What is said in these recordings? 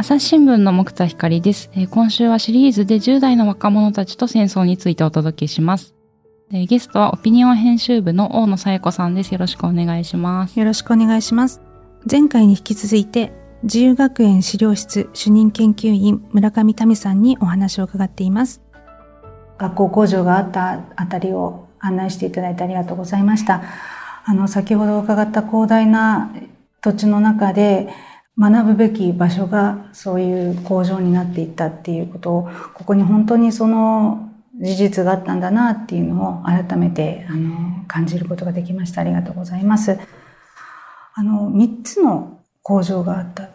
朝日新聞の木田光です、え、今週はシリーズで10代の若者たちと戦争についてお届けします。ゲストはオピニオン編集部の大野さえ子さんです。よろしくお願いします。よろしくお願いします。前回に引き続いて、自由学園資料室主任研究員村上民さんにお話を伺っています。学校工場があったあたりを案内していただいてありがとうございました。あの、先ほど伺った広大な土地の中で、学ぶべき場所がそういう工場になっていったっていうことを、ここに本当にその事実があったんだなっていうのを改めてあの感じることができました。ありがとうございます。あの、3つの工場があった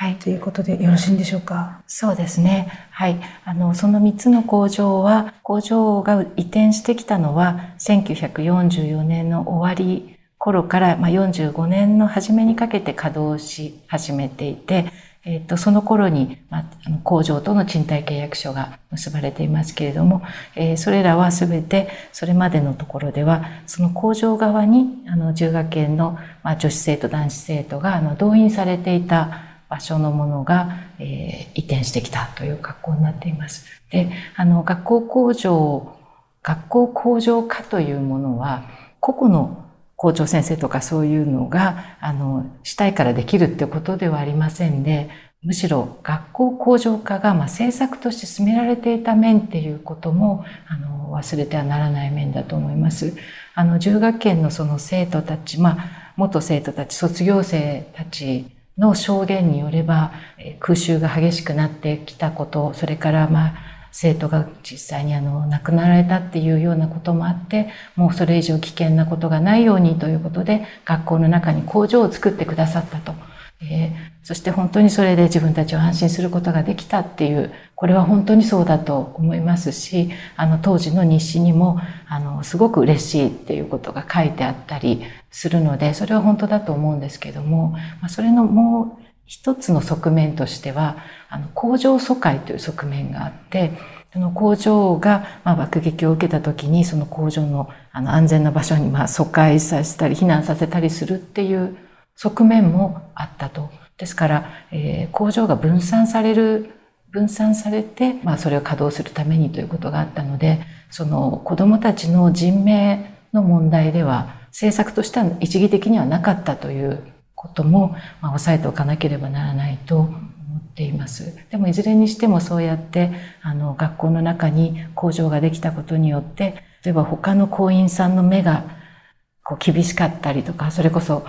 はい。ということでよろしいんでしょうか？そうですね。はい。あの、その3つの工場は、工場が移転してきたのは、1944年の終わり頃から、まあ、45年の初めにかけて稼働し始めていて、えっ、と、その頃に、まあ、あの工場との賃貸契約書が結ばれていますけれども、えー、それらはすべて、それまでのところでは、その工場側に、あの、中学園の、まあ、女子生徒、男子生徒が、あの、動員されていた場所のものが、えー、移転してきたという学校になっています。で、あの、学校工場、学校工場化というものは、個々の校長先生とかそういうのが、あの、したいからできるってことではありませんで、むしろ学校工場化が、まあ、政策として進められていた面っていうことも、あの、忘れてはならない面だと思います。あの、10学研のその生徒たち、まあ、元生徒たち、卒業生たちの証言によれば、空襲が激しくなってきたこと、それからまあ、生徒が実際にあの亡くなられたっていうようなこともあってもうそれ以上危険なことがないようにということで学校の中に工場を作ってくださったと。えー、そして本当にそれで自分たちを安心することができたっていう、これは本当にそうだと思いますし、あの当時の日誌にも、あの、すごく嬉しいっていうことが書いてあったりするので、それは本当だと思うんですけども、まあ、それのもう一つの側面としては、あの、工場疎開という側面があって、その工場が、まあ、爆撃を受けた時に、その工場のあの安全な場所に、まあ、疎開させたり、避難させたりするっていう側面もあったと。ですから、えー、工場が分散される、分散されて、まあ、それを稼働するためにということがあったので、その子供たちの人命の問題では、政策としては一義的にはなかったということも、まあ、抑えておかなければならないと思っています。でもいずれにしてもそうやってあの学校の中に工場ができたことによって例えば他の校員さんの目がこう厳しかったりとかそれこそ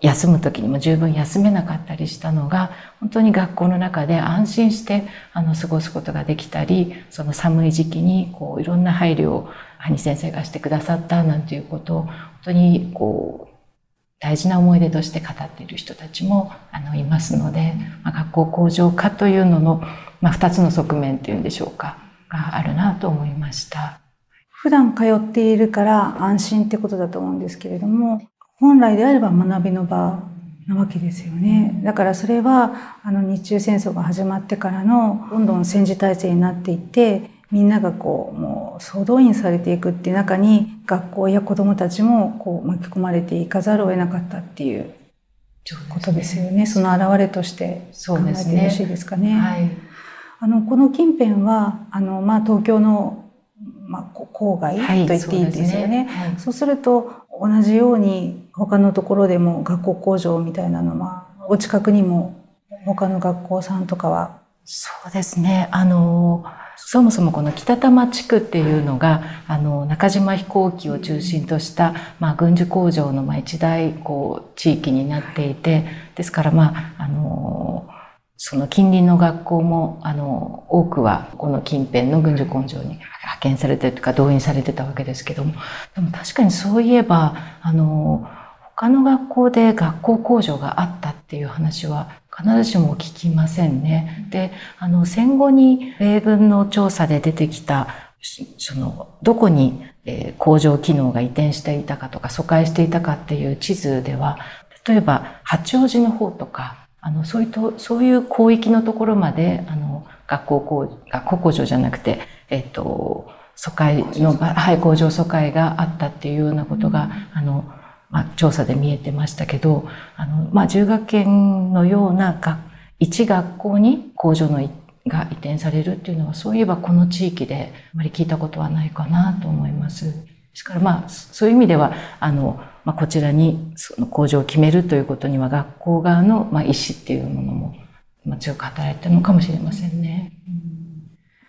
休む時にも十分休めなかったりしたのが本当に学校の中で安心してあの過ごすことができたりその寒い時期にこういろんな配慮を兄先生がしてくださったなんていうことを本当にこう大事な思い出として語っている人たちもあのいますので、まあ、学校向上化というのの、まあ、2つの側面というんでしょうかがあるなと思いました。普段通っているから安心ってことだと思うんですけれども本来であれば学びの場なわけですよね。だからそれはあの日中戦争が始まってからのどんどん戦時体制になっていってみんながこうもう総動員されていくっていう中に学校や子どもたちもこう巻き込まれていかざるを得なかったっていうことですよね。その表れとして考えてよろしいですかね。ねはい、あのこの近辺はあのまあ東京のまあ郊外と言っていいですよね。はい、そう、ねはい、そうすると同じように他のところでも学校工場みたいなのはお近くにも他の学校さんとかは？そうですね。あのそもそもこの北多摩地区っていうのが、あの、中島飛行機を中心とした、まあ、軍需工場の、まあ、一大、こう、地域になっていて、ですから、まあ、あの、その近隣の学校も、あの、多くは、この近辺の軍需工場に派遣されてるとか、動員されてたわけですけども、でも確かにそういえば、あの、他の学校で学校工場があったっていう話は必ずしも聞きませんね。で、あの、戦後に米軍の調査で出てきた、その、どこに、えー、工場機能が移転していたかとか、疎開していたかっていう地図では、例えば、八王子の方とか、あの、そういうと、そういう広域のところまで、あの、学校工、学校工場じゃなくて、えっ、と、疎開の、はい、工場疎開があったっていうようなことが、あの、まあ、調査で見えてましたけど、あの、まあ、重学研のような学一学校に工場のが移転されるっていうのは、そういえばこの地域であまり聞いたことはないかなと思います。ですからまあ、そういう意味では、あの、まあ、こちらにその工場を決めるということには学校側のまあ意思っていうものも、まあ、強く働いてるのかもしれませんね。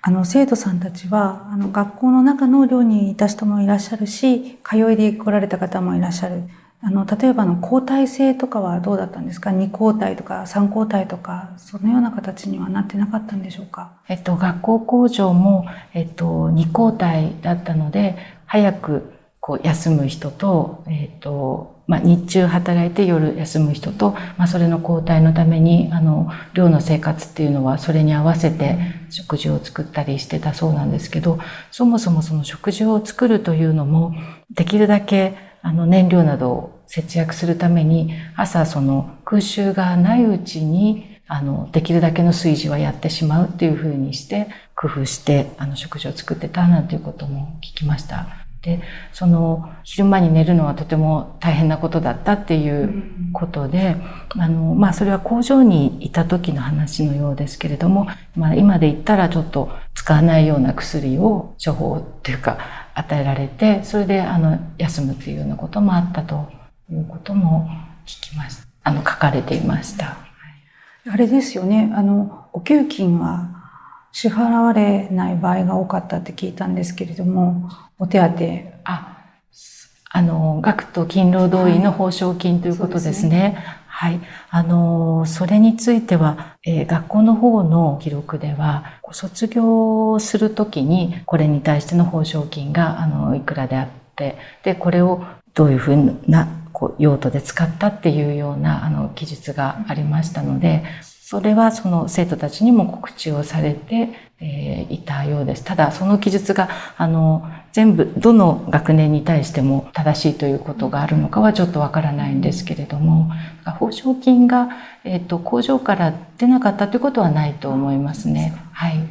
あの、生徒さんたちは、あの、学校の中の寮にいた人もいらっしゃるし、通いで来られた方もいらっしゃる。あの、例えばの交代制とかはどうだったんですか ?2 交代とか3交代とか、そのような形にはなってなかったんでしょうか？えっと、学校工場も、えっと、2交代だったので、早くこう休む人と、えっと、まあ、日中働いて夜休む人と、まあ、それの交代のために、あの、寮の生活っていうのはそれに合わせて食事を作ったりしてたそうなんですけど、そもそもその食事を作るというのも、できるだけあの燃料などを節約するために朝その空襲がないうちにあのできるだけの炊事はやってしまうっていうふうにして工夫してあの食事を作ってたなんていうことも聞きました。でその昼間に寝るのはとても大変なことだったっていうことで、あのまあ、それは工場にいた時の話のようですけれども、まあ、今で言ったらちょっと使わないような薬を処方っていうか与えられて、それであの休むっていうようなこともあったということも聞きました。あの書かれていました。あれですよね。あの、お給金は支払われない場合が多かったって聞いたんですけれども、お手当。あ、あの、学徒勤労同意の報奨金ということですね。はいはい。あの、それについては、えー、学校の方の記録では、卒業するときに、これに対しての報奨金が、あの、いくらであって、で、これをどういうふうな、こう、用途で使ったっていうような、あの、記述がありましたので、それはその生徒たちにも告知をされて、えー、いたようです。ただ、その記述が、あの、全部、どの学年に対しても正しいということがあるのかはちょっとわからないんですけれども、報奨金が、えっ、ー、と、工場から出なかったということはないと思いますね。はい、はい。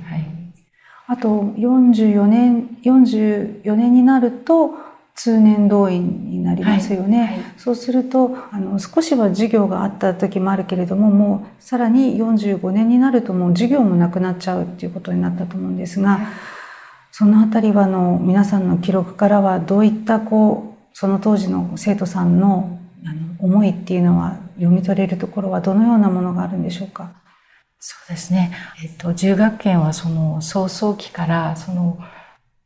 あと、44年、44年になると、通年動員になりますよね、はいはい、そうするとあの少しは授業があった時もあるけれどももうさらに45年になるともう授業もなくなっちゃうっていうことになったと思うんですが、はい、そのあたりはあの皆さんの記録からはどういったこうその当時の生徒さんのあの思いっていうのは読み取れるところはどのようなものがあるんでしょうか？そうですね。えっと、自学園はその早々期からその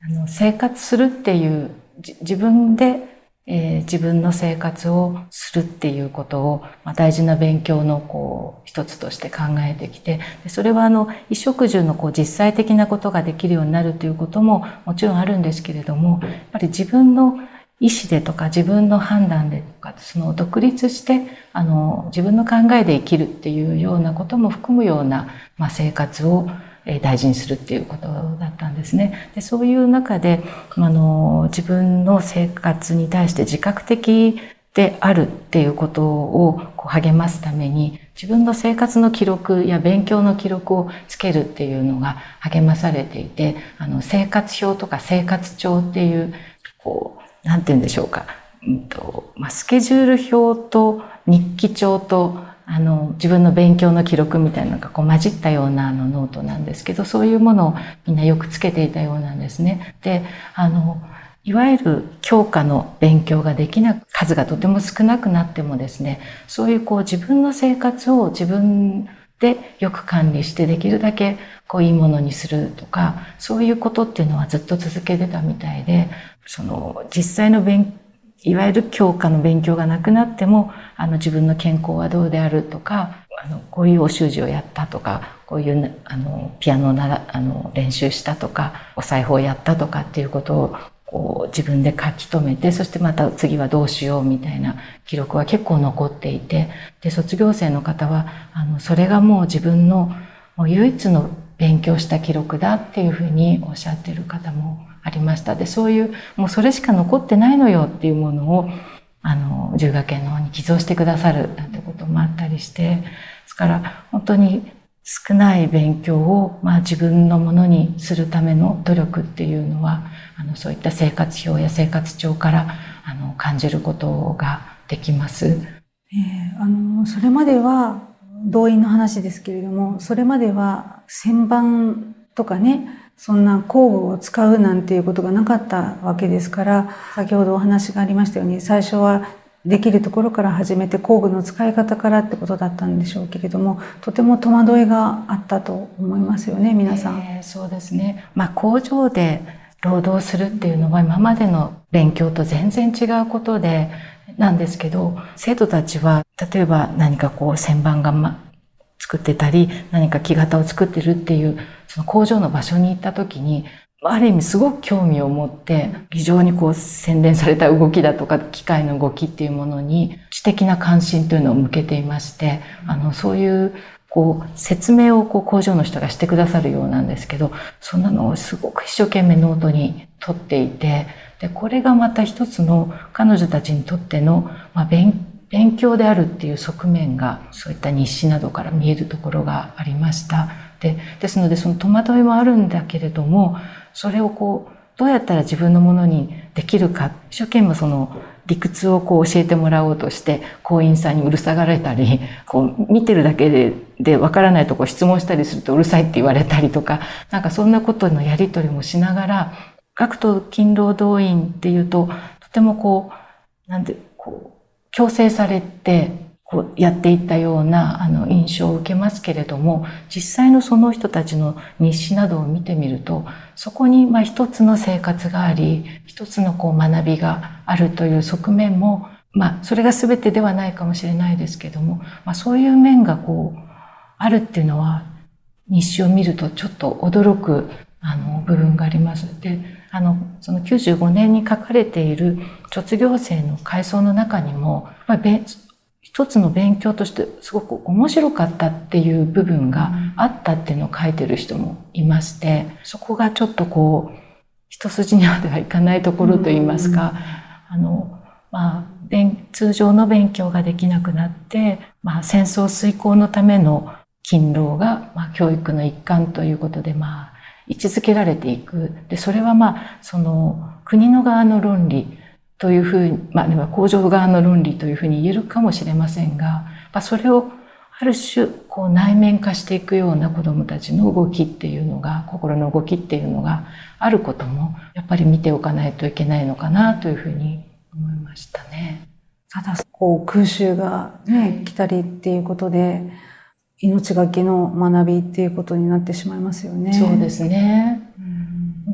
あの生活するっていう自分で、えー、自分の生活をするっていうことを、まあ、大事な勉強のこう一つとして考えてきてそれはあの衣食住のこう実際的なことができるようになるということももちろんあるんですけれどもやっぱり自分の意思でとか自分の判断でとかその独立してあの自分の考えで生きるっていうようなことも含むような、まあ、生活を大事にするっていうことだったんですね。でそういう中であの自分の生活に対して自覚的であるっていうことをこう励ますために自分の生活の記録や勉強の記録をつけるっていうのが励まされていてあの生活表とか生活帳っていうこうなんて言うんでしょうか、うんとまあ、スケジュール表と日記帳とあの、自分の勉強の記録みたいなのがこう混じったようなあのノートなんですけど、そういうものをみんなよくつけていたようなんですね。で、あの、いわゆる教科の勉強ができなく数がとても少なくなってもですね、そういうこう自分の生活を自分でよく管理してできるだけこういいものにするとか、そういうことっていうのはずっと続けてたみたいで、その実際の勉いわゆる教科の勉強がなくなっても、あの自分の健康はどうであるとか、あのこういうお習字をやったとか、こういうあのピアノならあの練習したとか、お裁縫をやったとかっていうことをこう自分で書き留めて、そしてまた次はどうしようみたいな記録は結構残っていて、で、卒業生の方は、あの、それがもう自分のもう唯一の勉強した記録だっていうふうにおっしゃってる方もありました。で、そういう、もうそれしか残ってないのよっていうものを、あの、重学園の方に寄贈してくださるなんてこともあったりして、ですから本当に少ない勉強を、まあ、自分のものにするための努力っていうのは、あの、そういった生活表や生活帳から、あの、感じることができます。えー、あの、それまでは、動員の話ですけれども、それまでは旋盤とかね、そんな工具を使うなんていうことがなかったわけですから、先ほどお話がありましたように、最初はできるところから始めて工具の使い方からってことだったんでしょうけれども、とても戸惑いがあったと思いますよね、皆さん。えー、そうですね。まあ工場で労働するっていうのは今までの勉強と全然違うことで、なんですけど、生徒たちは、例えば何かこう、旋盤が、ま、作ってたり、何か木型を作ってるっていう、その工場の場所に行った時に、ある意味すごく興味を持って、非常にこう洗練された動きだとか、機械の動きっていうものに知的な関心というのを向けていまして、あの、そういうこう説明をこう工場の人がしてくださるようなんですけど、そんなのをすごく一生懸命ノートに取っていて、で、これがまた一つの彼女たちにとっての、まあ、勉勉強であるっていう側面がそういった日誌などから見えるところがありました。で、ですのでその戸惑いもあるんだけれども、それをこう、どうやったら自分のものにできるか、一生懸命その理屈をこう教えてもらおうとして、行員さんにうるさがられたり、こう見てるだけで、で、わからないとこ質問したりするとうるさいって言われたりとか、なんかそんなことのやりとりもしながら、学徒勤労動員っていうと、とてもこう、なんで、こう、強制されて、こうやっていったようなあの印象を受けますけれども、実際のその人たちの日誌などを見てみると、そこにまあ一つの生活があり、一つのこう学びがあるという側面も、まあそれが全てではないかもしれないですけども、まあそういう面がこう、あるっていうのは、日誌を見るとちょっと驚くあの部分があります。で、あの、その95年に書かれている卒業生の階層の中にも、まあ、一つの勉強としてすごく面白かったっていう部分があったっていうのを書いてる人もいまして、そこがちょっとこう、一筋縄ではいかないところといいますか、あの、まあ、通常の勉強ができなくなって、まあ、戦争遂行のための勤労が、まあ、教育の一環ということで、まあ、位置づけられていく。で、それはまあ、その国の側の論理というふうに、まあ、あるいは工場側の論理というふうに言えるかもしれませんが、まあ、それをある種、こう内面化していくような子供たちの動きっていうのが、心の動きっていうのがあることも、やっぱり見ておかないといけないのかなというふうに思いましたね。ただ、こう空襲がね、来たりっていうことで、命がけの学びっていうことになってしまいますよね。そうですね。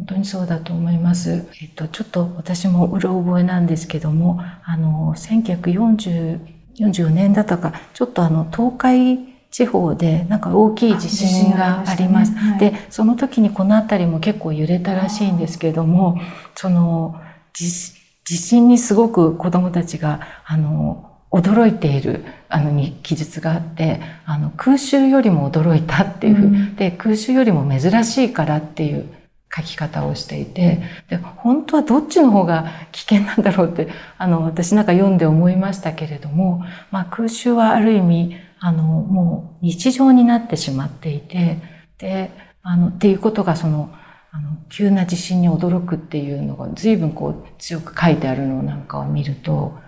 本当にそうだと思います。えっと、ちょっと私もうろ覚えなんですけども、あの、1940、44年だったか、ちょっとあの、東海地方でなんか大きい地震があります。ねはい、で、その時にこの辺りも結構揺れたらしいんですけれども、その、地震にすごく子供たちが、あの、驚いているあのに記述があってあの空襲よりも驚いたっていうふう、ん、で空襲よりも珍しいからっていう書き方をしていてで本当はどっちの方が危険なんだろうってあの私なんか読んで思いましたけれども、まあ、空襲はある意味あのもう日常になってしまっていてであのっていうことがそのあの急な地震に驚くっていうのが随分こう強く書いてあるのなんかを見ると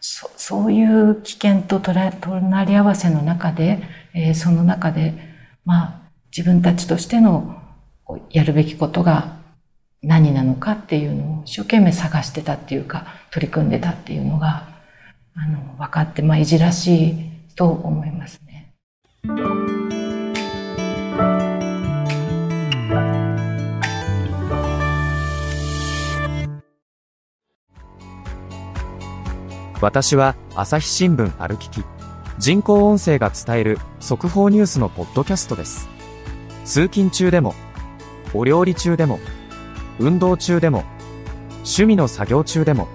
そそういう危険と隣り合わせの中で、えー、その中で、まあ、自分たちとしてのやるべきことが何なのかっていうのを一生懸命探してたっていうか、取り組んでたっていうのが、あの、分かって、まあ、いじらしいと思いますね。私は朝日新聞歩きき人工音声が伝える速報ニュースのポッドキャストです通勤中でもお料理中でも運動中でも趣味の作業中でも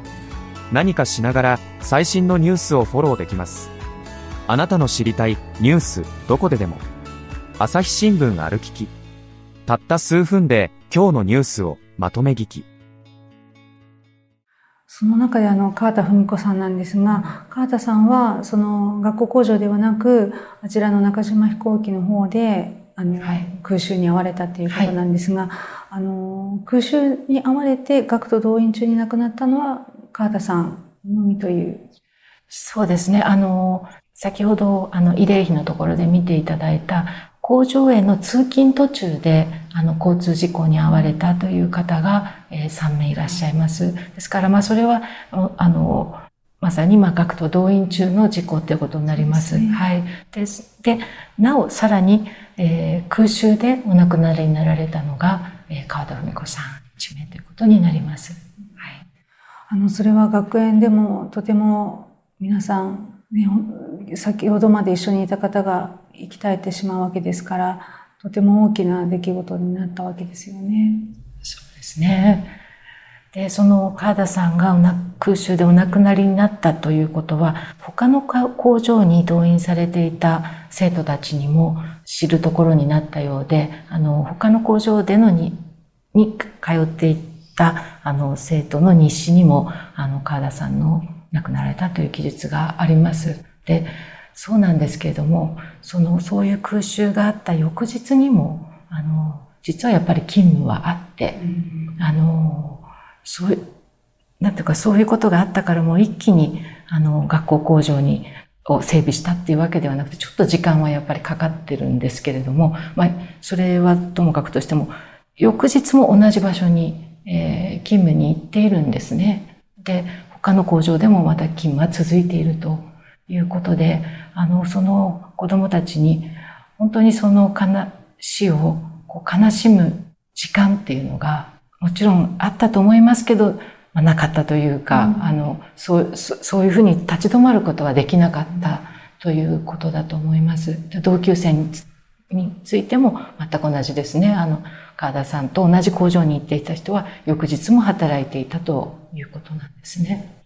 何かしながら最新のニュースをフォローできます。あなたの知りたいニュースどこででも朝日新聞歩ききたった数分で今日のニュースをまとめ聞き。その中であの、川田文子さんなんですが、川田さんは、その、学校工場ではなく、あちらの中島飛行機の方で、あの、はい、空襲に遭われたっていうことなんですが、はい、あの、空襲に遭われて学徒動員中に亡くなったのは、川田さんのみという。そうですね。あの、先ほどあの慰霊碑のところで見ていただいた工場への通勤途中であの交通事故に遭われたという方が、えー、3名いらっしゃいます。ですからまあそれはあのまさにまあ学徒動員中の事故ということになります。すね、はい。です。で、なおさらに、えー、空襲でお亡くなりになられたのが、えー、川田文子さん1名ということになります。はい。あの、それは学園でもとても皆さん、ね、先ほどまで一緒にいた方が生き絶えてしまうわけですから、とても大きな出来事になったわけですよね。そうですね。で、その川田さんが空襲でお亡くなりになったということは、他の工場に動員されていた生徒たちにも知るところになったようで、あの、他の工場でのに、に通っていったあの生徒の日誌にも、あの、川田さんの亡くなられたという記述があります。で、そうなんですけれども、その、そういう空襲があった翌日にも、あの、実はやっぱり勤務はあって、うん、あの、そういう、なんていうかそういうことがあったからもう一気に、あの、学校工場に、を整備したっていうわけではなくて、ちょっと時間はやっぱりかかってるんですけれども、まあ、それはともかくとしても、翌日も同じ場所に、えー、勤務に行っているんですね。で、他の工場でもまた勤務は続いているということで、あの、その子供たちに、本当にその悲しをこう悲しむ時間っていうのがもちろんあったと思いますけど、まあ、なかったというか、うん、あのそうそういうふうに立ち止まることはできなかったということだと思います。同級生についても全く同じですね。あの川田さんと同じ工場に行っていた人は翌日も働いていたということなんですね。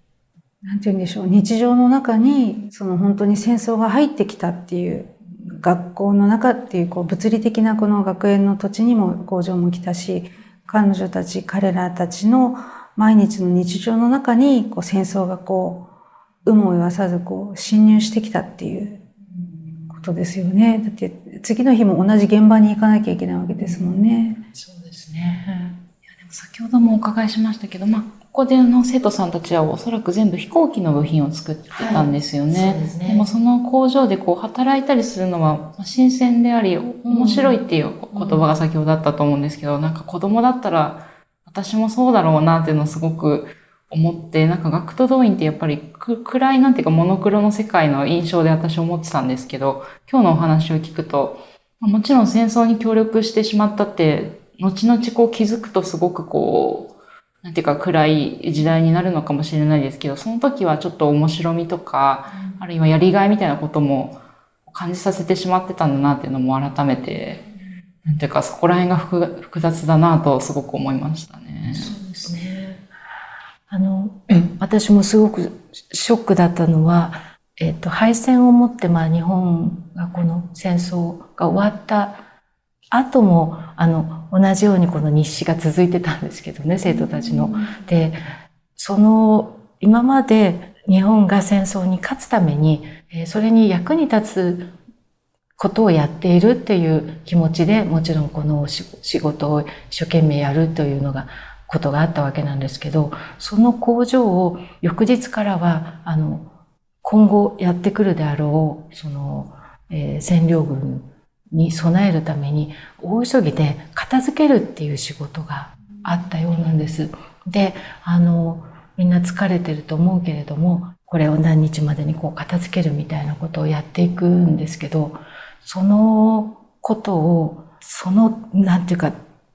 なんて言うんでしょう。日常の中に、その本当に戦争が入ってきたっていう、学校の中っていう、こう物理的なこの学園の土地にも工場も来たし、彼女たち、彼らたちの毎日の日常の中にこう戦争がこう、有無を言わさずこう侵入してきたっていうことですよね。だって次の日も同じ現場に行かなきゃいけないわけですもんね。そうですね。先ほどもお伺いしましたけど、まあ、ここでの生徒さんたちはおそらく全部飛行機の部品を作ってたんですよね。はい、でねでもその工場でこう働いたりするのは新鮮であり面白いっていう言葉が先ほどあったと思うんですけど、なんか子供だったら私もそうだろうなっていうのをすごく思って、なんか学徒動員ってやっぱり暗いなんていうかモノクロの世界の印象で私思ってたんですけど、今日のお話を聞くと、もちろん戦争に協力してしまったって、後々こう気づくとすごくこう、なんていうか暗い時代になるのかもしれないですけど、その時はちょっと面白みとか、あるいはやりがいみたいなことも感じさせてしまってたんだなっていうのも改めて、なんていうかそこら辺が複雑だなとすごく思いましたね。そうですね。あの、私もすごくショックだったのは、えっ、と、敗戦をもって、まあ日本がこの戦争が終わった後も、あの、同じようにこの日誌が続いてたんですけどね、生徒たちの。で、その、今まで日本が戦争に勝つために、それに役に立つことをやっているっていう気持ちで、もちろんこの仕事を一生懸命やるというのが、ことがあったわけなんですけど、その工場を翌日からは、あの、今後やってくるであろう、その、えー、占領軍に備えるために大急ぎで片付けるっていう仕事があったようなんです。で、あの、みんな疲れてると思うけれども、これを何日までにこう片付けるみたいなことをやっていくんですけど、そのことを、その、なんていうか、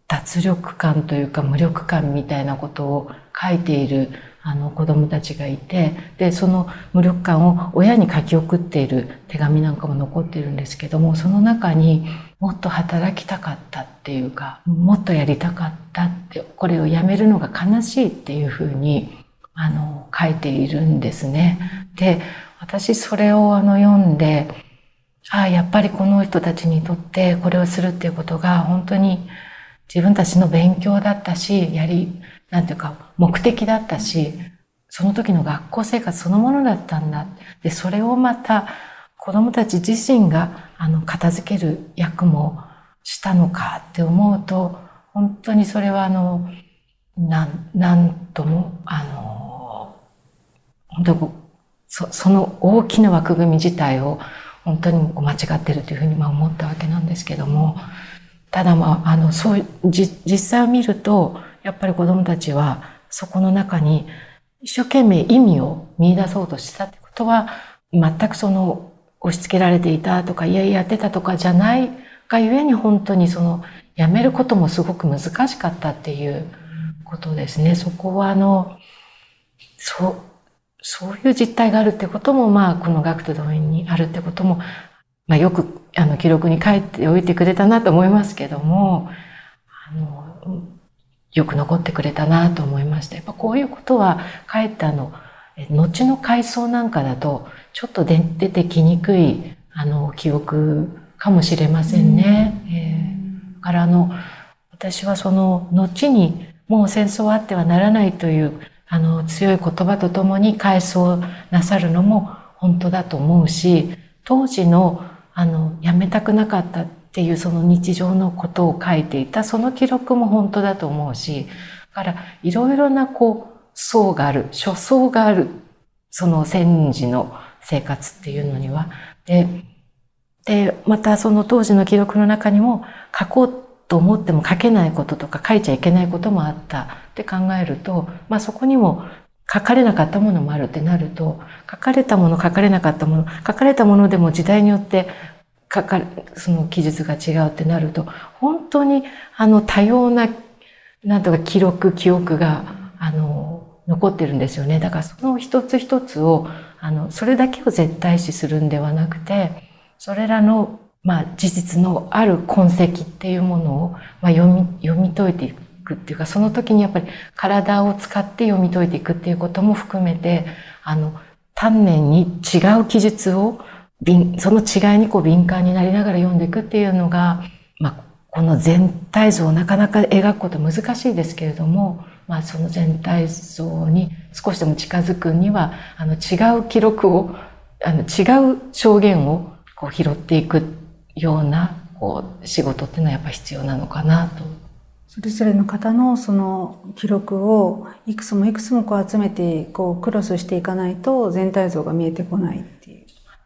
脱力感というか無力感みたいなことを書いているあの子供たちがいて、で、その無力感を親に書き送っている手紙なんかも残ってるんですけども、その中にもっと働きたかったっていうか、もっとやりたかったって、これをやめるのが悲しいっていうふうに、あの、書いているんですね。で、私それをあの読んで、ああ、やっぱりこの人たちにとってこれをするっていうことが本当に自分たちの勉強だったし、やり、なんていうか、目的だったし、その時の学校生活そのものだったんだ。で、それをまた子供たち自身が、あの、片付ける役もしたのかって思うと、本当にそれはあの、なん、なんとも、あの、本当そその大きな枠組み自体を本当に間違ってるというふうにまあ思ったわけなんですけども、ただまあ、あの、そういう、実際を見ると、やっぱり子供たちはそこの中に一生懸命意味を見出そうとしたってことは、全くその押し付けられていたとか、いやいややってたとかじゃないがゆえに本当にその、やめることもすごく難しかったっていうことですね。そこはあの、そう、そういう実態があるってことも、まあ、この学徒動員にあるってことも、まあ、よく、あの、記録に書いておいてくれたなと思いますけども、あの、よく残ってくれたなと思いました。やっぱこういうことは、かえってあの、後の回想なんかだと、ちょっと出てきにくい、あの、記憶かもしれませんね。うん、えー、からあの、私はその、後に、もう戦争はあってはならないというあの強い言葉とともに回想なさるのも本当だと思うし当時のあのやめたくなかったっていうその日常のことを書いていたその記録も本当だと思うしだからいろいろなこう層がある諸層があるその戦時の生活っていうのには。ででまたその当時の記録の中にも書こうと思っても書けないこととか書いちゃいけないこともあった。って考えると、まあそこにも書かれなかったものもあるってなると、書かれたもの、書かれなかったもの、書かれたものでも時代によって書かれ、その記述が違うってなると、本当にあの多様な、なんとか記録、記憶が、あの、残ってるんですよね。だからその一つ一つを、あの、それだけを絶対視するんではなくて、それらのまあ、事実のある痕跡っていうものを、まあ、読み、読み解いていくっていうか、その時にやっぱり体を使って読み解いていくっていうことも含めて、あの、丹念に違う記述を、その違いにこう敏感になりながら読んでいくっていうのが、まあ、この全体像をなかなか描くこと難しいですけれども、まあ、その全体像に少しでも近づくには、あの、違う記録を、あの、違う証言をこう拾っていくようなこう仕事っていうのはやっぱ必要なのかなと。それぞれの方のその記録をいくつもいくつもこう集めてこうクロスしていかないと全体像が見えてこない。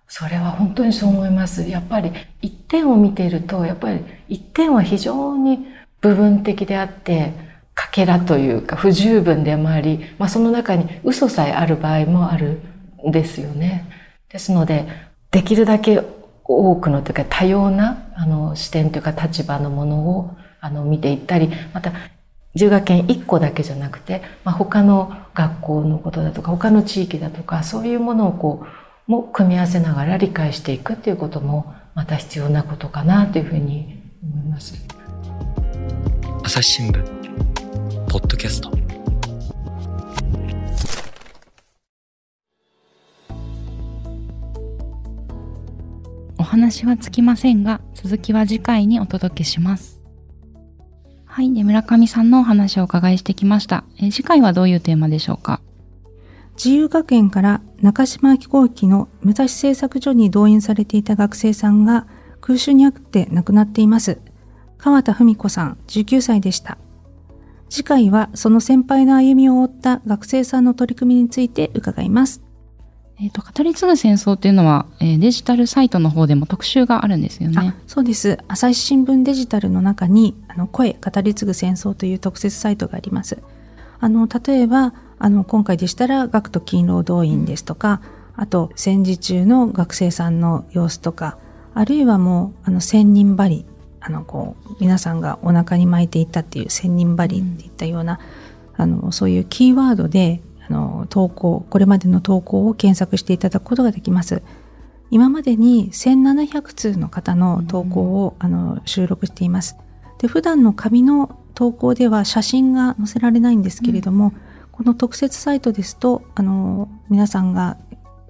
それは本当にそう思います。やっぱり一点を見ていると、やっぱり一点は非常に部分的であって、かけらというか不十分でもあり、まあその中に嘘さえある場合もあるんですよね。ですので、できるだけ多くのというか多様なあの視点というか立場のものをあの見ていったり、また自学研1個だけじゃなくて、まあ、他の学校のことだとか他の地域だとかそういうものをこうも組み合わせながら理解していくっていうこともまた必要なことかなというふうに思います。朝日新聞ポッドキャスト話はつきませんが、続きは次回にお届けします。はい。で、村上さんのお話をお伺いしてきました。え次回はどういうテーマでしょうか？自由学園から中島飛行機の武蔵製作所に動員されていた学生さんが空襲にあって亡くなっています。川田文子さん、19歳でした。次回はその先輩の歩みを追った学生さんの取り組みについて伺います。えっ、ー、と、語り継ぐ戦争っていうのは、えー、デジタルサイトの方でも特集があるんですよね。そうです。朝日新聞デジタルの中に、あの、声語り継ぐ戦争という特設サイトがあります。あの、例えば、あの、今回でしたら、学徒勤労動員ですとか、あと、戦時中の学生さんの様子とか、あるいはもう、あの、千人針、あの、こう、皆さんがお腹に巻いていったっていう千人針っていったような、うん、あの、そういうキーワードで、あの投稿これまでの投稿を検索していただくことができます。今までに1700通の方の投稿を、あの収録しています。で普段の紙の投稿では写真が載せられないんですけれども、うん、この特設サイトですとあの皆さんが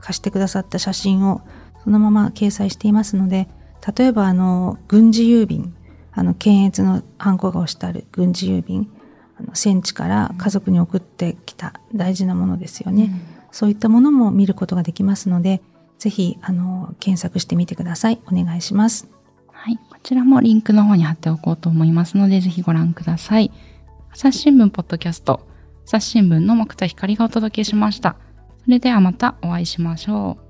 貸してくださった写真をそのまま掲載していますので例えばあの軍事郵便あの検閲のハンコが押してある軍事郵便あの戦地から家族に送ってきた大事なものですよね、うん、そういったものも見ることができますのでぜひあの検索してみてください。お願いします。はい。こちらもリンクの方に貼っておこうと思いますのでぜひご覧ください。朝日新聞ポッドキャスト朝日新聞の木田光がお届けしましたそれではまたお会いしましょう。